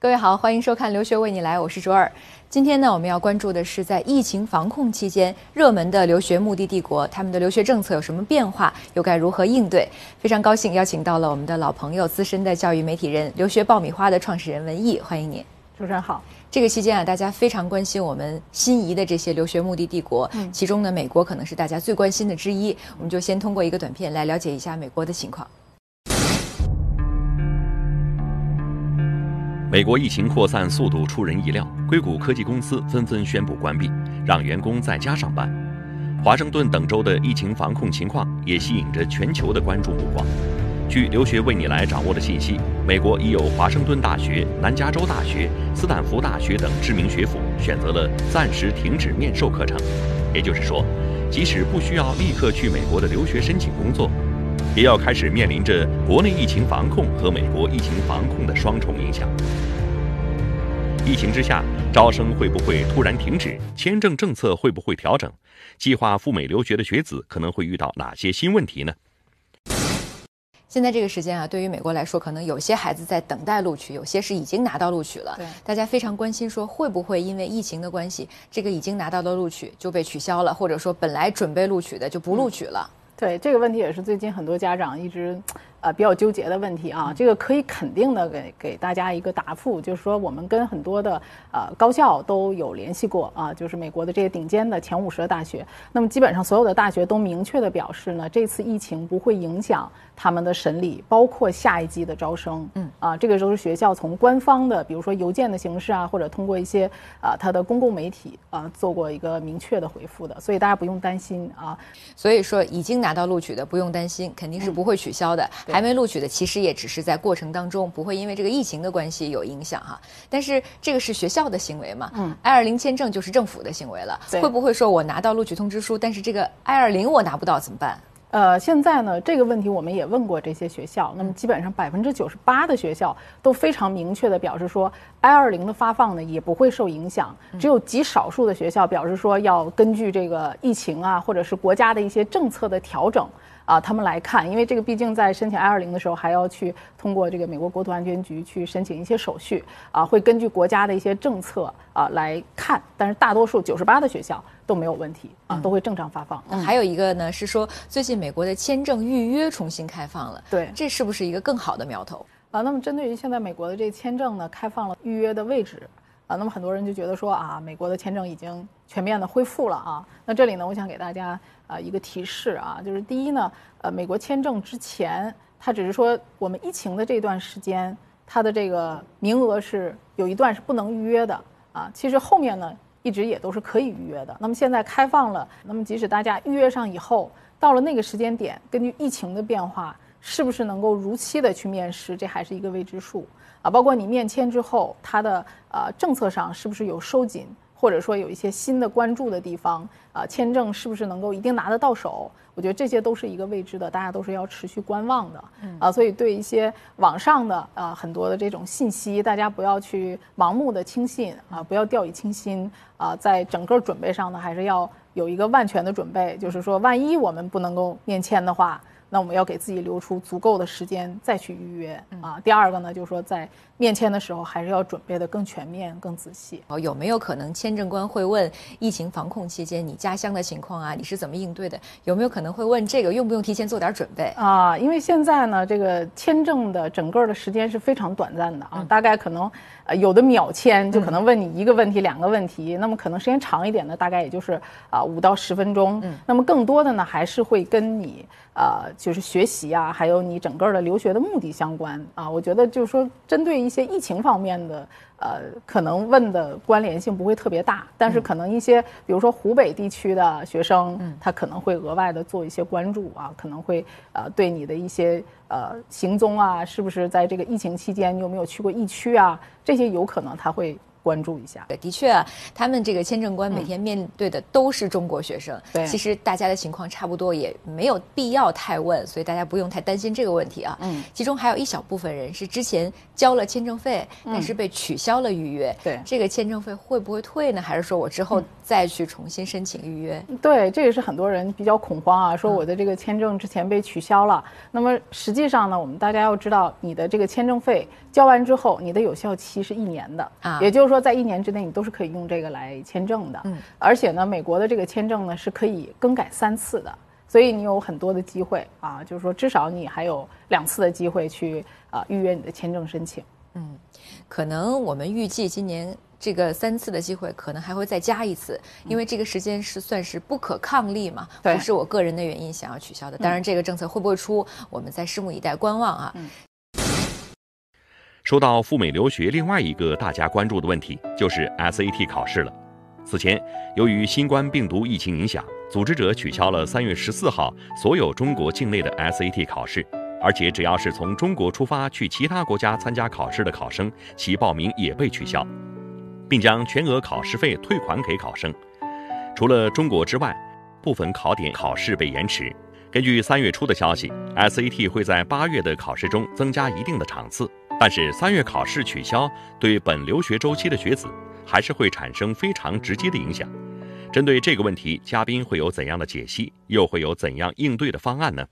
各位好，欢迎收看《留学为你来》，我是卓尔。今天呢，我们要关注的是在疫情防控期间热门的留学目的地国，他们的留学政策有什么变化，又该如何应对？非常高兴邀请到了我们的老朋友、资深的教育媒体人、留学爆米花的创始人文艺，欢迎您。主持人好。这个期间啊，大家非常关心我们心仪的这些留学目的地国，嗯其中呢，美国可能是大家最关心的之一。我们就先通过一个短片来了解一下美国的情况。美国疫情扩散速度出人意料，硅谷科技公司纷纷宣布关闭，让员工在家上班。华盛顿等州的疫情防控情况也吸引着全球的关注目光。据留学为你来掌握的信息，美国已有华盛顿大学、南加州大学、斯坦福大学等知名学府选择了暂时停止面授课程。也就是说，即使不需要立刻去美国的留学申请工作，也要开始面临着国内疫情防控和美国疫情防控的双重影响。疫情之下，招生会不会突然停止？签证政策会不会调整？计划赴美留学的学子可能会遇到哪些新问题呢？现在这个时间啊，对于美国来说，可能有些孩子在等待录取，有些是已经拿到录取了。对，大家非常关心，说会不会因为疫情的关系，这个已经拿到的录取就被取消了，或者说本来准备录取的就不录取了？对这个问题也是最近很多家长一直，呃比较纠结的问题啊。这个可以肯定的给给大家一个答复，就是说我们跟很多的呃高校都有联系过啊，就是美国的这些顶尖的前五十的大学。那么基本上所有的大学都明确的表示呢，这次疫情不会影响他们的审理，包括下一季的招生。嗯啊，这个都是学校从官方的，比如说邮件的形式啊，或者通过一些啊它的公共媒体啊做过一个明确的回复的，所以大家不用担心啊。所以说已经拿。拿到录取的不用担心，肯定是不会取消的。还没录取的，其实也只是在过程当中，不会因为这个疫情的关系有影响哈。但是这个是学校的行为嘛？嗯，I 二零签证就是政府的行为了。会不会说我拿到录取通知书，但是这个 I 二零我拿不到怎么办？呃，现在呢，这个问题我们也问过这些学校，那么基本上百分之九十八的学校都非常明确的表示说，I 二零的发放呢也不会受影响，只有极少数的学校表示说要根据这个疫情啊，或者是国家的一些政策的调整。啊，他们来看，因为这个毕竟在申请 I 二零的时候，还要去通过这个美国国土安全局去申请一些手续啊，会根据国家的一些政策啊来看，但是大多数九十八的学校都没有问题啊，都会正常发放。还有一个呢是说，最近美国的签证预约重新开放了，对，这是不是一个更好的苗头啊？那么针对于现在美国的这签证呢，开放了预约的位置。啊，那么很多人就觉得说啊，美国的签证已经全面的恢复了啊。那这里呢，我想给大家啊一个提示啊，就是第一呢，呃，美国签证之前它只是说我们疫情的这段时间，它的这个名额是有一段是不能预约的啊。其实后面呢一直也都是可以预约的。那么现在开放了，那么即使大家预约上以后，到了那个时间点，根据疫情的变化。是不是能够如期的去面试，这还是一个未知数啊。包括你面签之后，它的呃政策上是不是有收紧，或者说有一些新的关注的地方啊？签证是不是能够一定拿得到手？我觉得这些都是一个未知的，大家都是要持续观望的啊。所以对一些网上的啊很多的这种信息，大家不要去盲目的轻信啊，不要掉以轻心啊。在整个准备上呢，还是要有一个万全的准备，就是说万一我们不能够面签的话。那我们要给自己留出足够的时间再去预约啊。第二个呢，就是说在面签的时候还是要准备的更全面、更仔细。哦，有没有可能签证官会问疫情防控期间你家乡的情况啊？你是怎么应对的？有没有可能会问这个用不用提前做点准备啊？因为现在呢，这个签证的整个的时间是非常短暂的啊，大概可能呃有的秒签就可能问你一个问题、两个问题，那么可能时间长一点的大概也就是啊五到十分钟。嗯，那么更多的呢还是会跟你呃。就是学习啊，还有你整个的留学的目的相关啊，我觉得就是说，针对一些疫情方面的，呃，可能问的关联性不会特别大，但是可能一些，比如说湖北地区的学生，他可能会额外的做一些关注啊，可能会呃对你的一些呃行踪啊，是不是在这个疫情期间你有没有去过疫区啊，这些有可能他会。关注一下。的确啊，他们这个签证官每天面对的都是中国学生，对，其实大家的情况差不多，也没有必要太问，所以大家不用太担心这个问题啊。嗯，其中还有一小部分人是之前交了签证费，但是被取消了预约，对，这个签证费会不会退呢？还是说我之后再去重新申请预约？对，这也是很多人比较恐慌啊，说我的这个签证之前被取消了。那么实际上呢，我们大家要知道，你的这个签证费交完之后，你的有效期是一年的。啊，也就是说，在一年之内你都是可以用这个来签证的。嗯，而且呢，美国的这个签证呢是可以更改三次的，所以你有很多的机会啊，就是说至少你还有两次的机会去啊预约你的签证申请。嗯，可能我们预计今年。这个三次的机会可能还会再加一次，因为这个时间是算是不可抗力嘛，不是我个人的原因想要取消的。当然，这个政策会不会出，我们再拭目以待，观望啊。说到赴美留学，另外一个大家关注的问题就是 SAT 考试了。此前，由于新冠病毒疫情影响，组织者取消了三月十四号所有中国境内的 SAT 考试，而且只要是从中国出发去其他国家参加考试的考生，其报名也被取消。并将全额考试费退款给考生。除了中国之外，部分考点考试被延迟。根据三月初的消息，SAT 会在八月的考试中增加一定的场次，但是三月考试取消对本留学周期的学子还是会产生非常直接的影响。针对这个问题，嘉宾会有怎样的解析？又会有怎样应对的方案呢？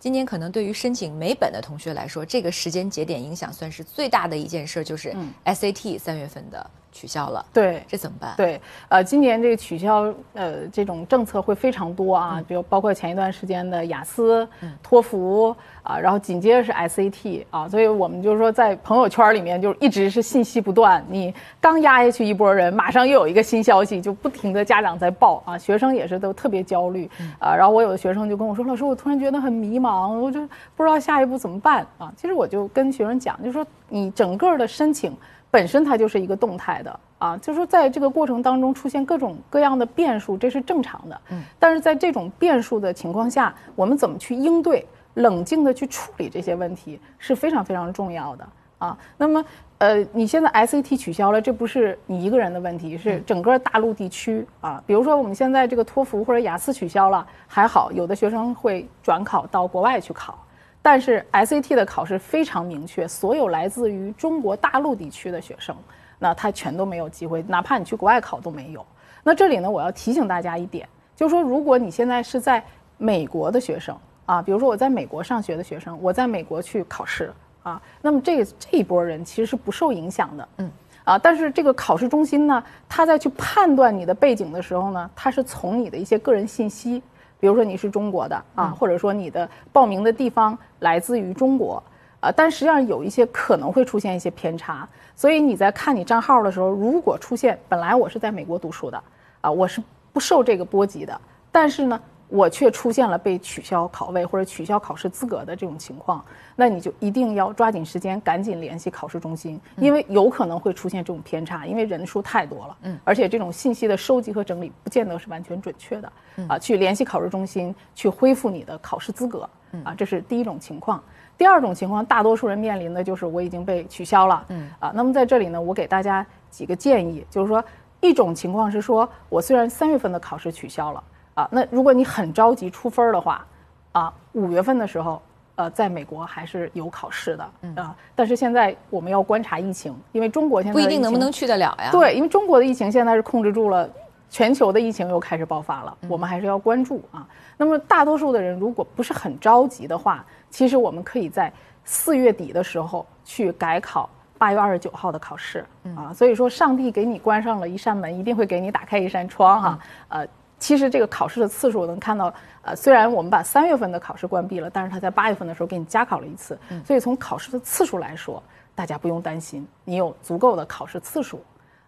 今年可能对于申请美本的同学来说，这个时间节点影响算是最大的一件事，就是 SAT 三月份的。取消了，对，这怎么办？对，呃，今年这个取消，呃，这种政策会非常多啊，比如包括前一段时间的雅思、托福啊，然后紧接着是 SAT 啊，所以我们就是说在朋友圈里面就一直是信息不断，你刚压下去一波人，马上又有一个新消息，就不停的家长在报啊，学生也是都特别焦虑啊，然后我有的学生就跟我说，老师，我突然觉得很迷茫，我就不知道下一步怎么办啊。其实我就跟学生讲，就是说你整个的申请。本身它就是一个动态的啊，就是说在这个过程当中出现各种各样的变数，这是正常的。嗯，但是在这种变数的情况下，我们怎么去应对，冷静的去处理这些问题是非常非常重要的啊。那么，呃，你现在 SAT 取消了，这不是你一个人的问题，是整个大陆地区啊。比如说我们现在这个托福或者雅思取消了，还好有的学生会转考到国外去考。但是 SAT 的考试非常明确，所有来自于中国大陆地区的学生，那他全都没有机会，哪怕你去国外考都没有。那这里呢，我要提醒大家一点，就是说，如果你现在是在美国的学生啊，比如说我在美国上学的学生，我在美国去考试啊，那么这这一波人其实是不受影响的，嗯，啊，但是这个考试中心呢，他在去判断你的背景的时候呢，他是从你的一些个人信息。比如说你是中国的啊，或者说你的报名的地方来自于中国，啊，但实际上有一些可能会出现一些偏差，所以你在看你账号的时候，如果出现本来我是在美国读书的，啊，我是不受这个波及的，但是呢。我却出现了被取消考位或者取消考试资格的这种情况，那你就一定要抓紧时间，赶紧联系考试中心，因为有可能会出现这种偏差，因为人数太多了，嗯，而且这种信息的收集和整理不见得是完全准确的，啊，去联系考试中心去恢复你的考试资格，啊，这是第一种情况。第二种情况，大多数人面临的就是我已经被取消了，嗯，啊，那么在这里呢，我给大家几个建议，就是说，一种情况是说我虽然三月份的考试取消了。啊，那如果你很着急出分儿的话，啊，五月份的时候，呃，在美国还是有考试的啊。但是现在我们要观察疫情，因为中国现在不一定能不能去得了呀。对，因为中国的疫情现在是控制住了，全球的疫情又开始爆发了，我们还是要关注啊。那么大多数的人如果不是很着急的话，其实我们可以在四月底的时候去改考八月二十九号的考试啊。所以说，上帝给你关上了一扇门，一定会给你打开一扇窗哈。呃。其实这个考试的次数能看到，呃，虽然我们把三月份的考试关闭了，但是他在八月份的时候给你加考了一次，所以从考试的次数来说，大家不用担心，你有足够的考试次数，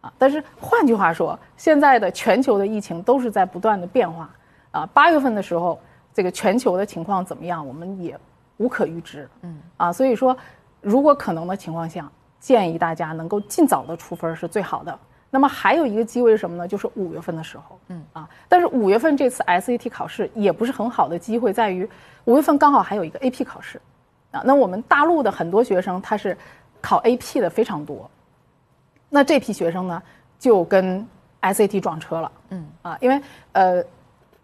啊，但是换句话说，现在的全球的疫情都是在不断的变化，啊，八月份的时候这个全球的情况怎么样，我们也无可预知，嗯，啊，所以说，如果可能的情况下，建议大家能够尽早的出分是最好的。那么还有一个机会是什么呢？就是五月份的时候，嗯啊，但是五月份这次 SAT 考试也不是很好的机会，在于五月份刚好还有一个 AP 考试，啊，那我们大陆的很多学生他是考 AP 的非常多，那。这批学生呢，就跟 SAT 撞车了。嗯啊，因为呃，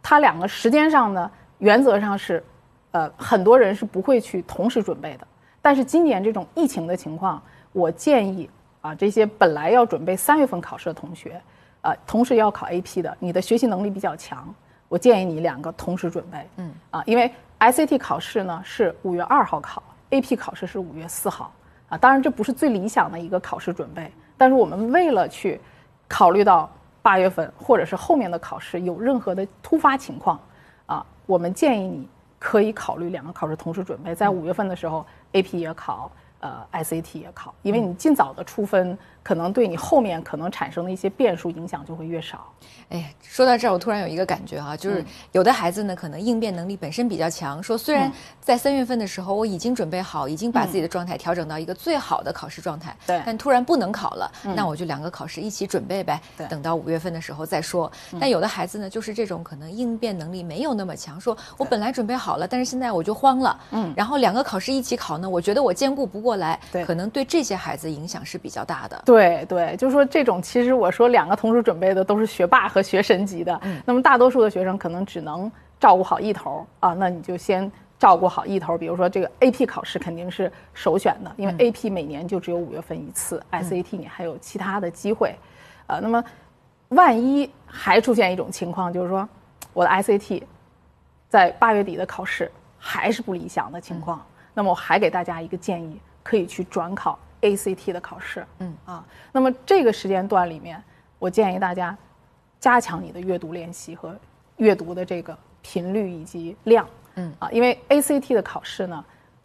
他两个时间上呢，原则上是，呃，很多人是不会去同时准备的。但是今年这种疫情的情况，我建议啊，这些本来要准备三月份考试的同学，啊，同时要考 AP 的，你的学习能力比较强，我建议你两个同时准备。嗯啊，因为 SAT 考试呢是五月二号考，AP 考试是五月四号。啊，当然这不是最理想的一个考试准备，但是我们为了去考虑到八月份或者是后面的考试有任何的突发情况，啊，我们建议你可以考虑两个考试同时准备，在五月份的时候 AP 也考。呃 ICT 也考，因为你尽早的出分，可能对你后面可能产生的一些变数影响就会越少。哎，说到这儿，我突然有一个感觉哈，就是有的孩子呢，可能应变能力本身比较强，说虽然在三月份的时候我已经准备好，已经把自己的状态调整到一个最好的考试状态，对，但突然不能考了，那我就两个考试一起准备呗，等到五月份的时候再说。但有的孩子呢，就是这种可能应变能力没有那么强，说我本来准备好了，但是现在我就慌了，嗯，然后两个考试一起考呢，我觉得我兼顾不过。过来，对，可能对这些孩子影响是比较大的。对对，就是说这种，其实我说两个同时准备的都是学霸和学神级的，那么大多数的学生可能只能照顾好一头啊，那你就先照顾好一头。比如说这个 AP 考试肯定是首选的，因为 AP 每年就只有五月份一次，SAT 你还有其他的机会，呃，那么万一还出现一种情况，就是说我的 SAT 在八月底的考试还是不理想的情况，那么我还给大家一个建议。可以去转考 ACT 的考试，嗯。啊，那么这个时间段里面，我建议大家加强你的阅读练习和阅读的这个频率以及量，嗯。啊，因为 ACT 的考试呢，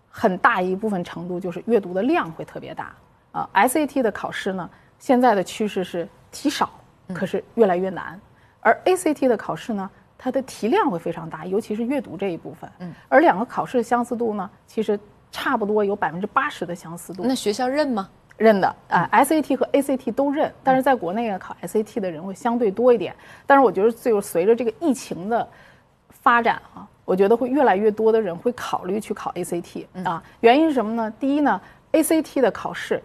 很大一部分程度就是阅读的量会特别大啊，SAT 的考试呢，现在的趋势是题少，可是越来越难，而 ACT 的考试呢，它的题量会非常大，尤其是阅读这一部分，嗯，而两个考试的相似度呢，其实。差不多有百分之八十的相似度。那学校认吗？认的啊，SAT 和 ACT 都认。但是在国内呢，考 SAT 的人会相对多一点。但是我觉得，就随着这个疫情的发展啊，我觉得会越来越多的人会考虑去考 ACT 啊。原因是什么呢？第一呢，ACT 的考试，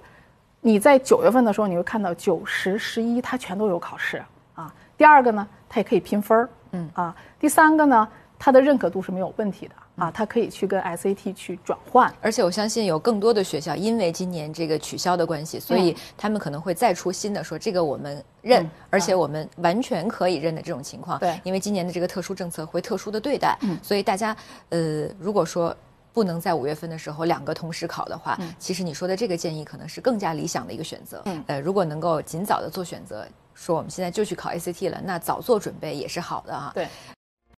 你在九月份的时候你会看到九十十一它全都有考试啊。第二个呢，它也可以拼分儿，嗯啊。第三个呢，它的认可度是没有问题的。啊，他可以去跟 SAT 去转换，而且我相信有更多的学校，因为今年这个取消的关系，所以他们可能会再出新的，说这个我们认，而且我们完全可以认的这种情况。对，因为今年的这个特殊政策会特殊的对待，所以大家呃，如果说不能在五月份的时候两个同时考的话，其实你说的这个建议可能是更加理想的一个选择。嗯，呃，如果能够尽早的做选择，说我们现在就去考 ACT 了，那早做准备也是好的啊。对。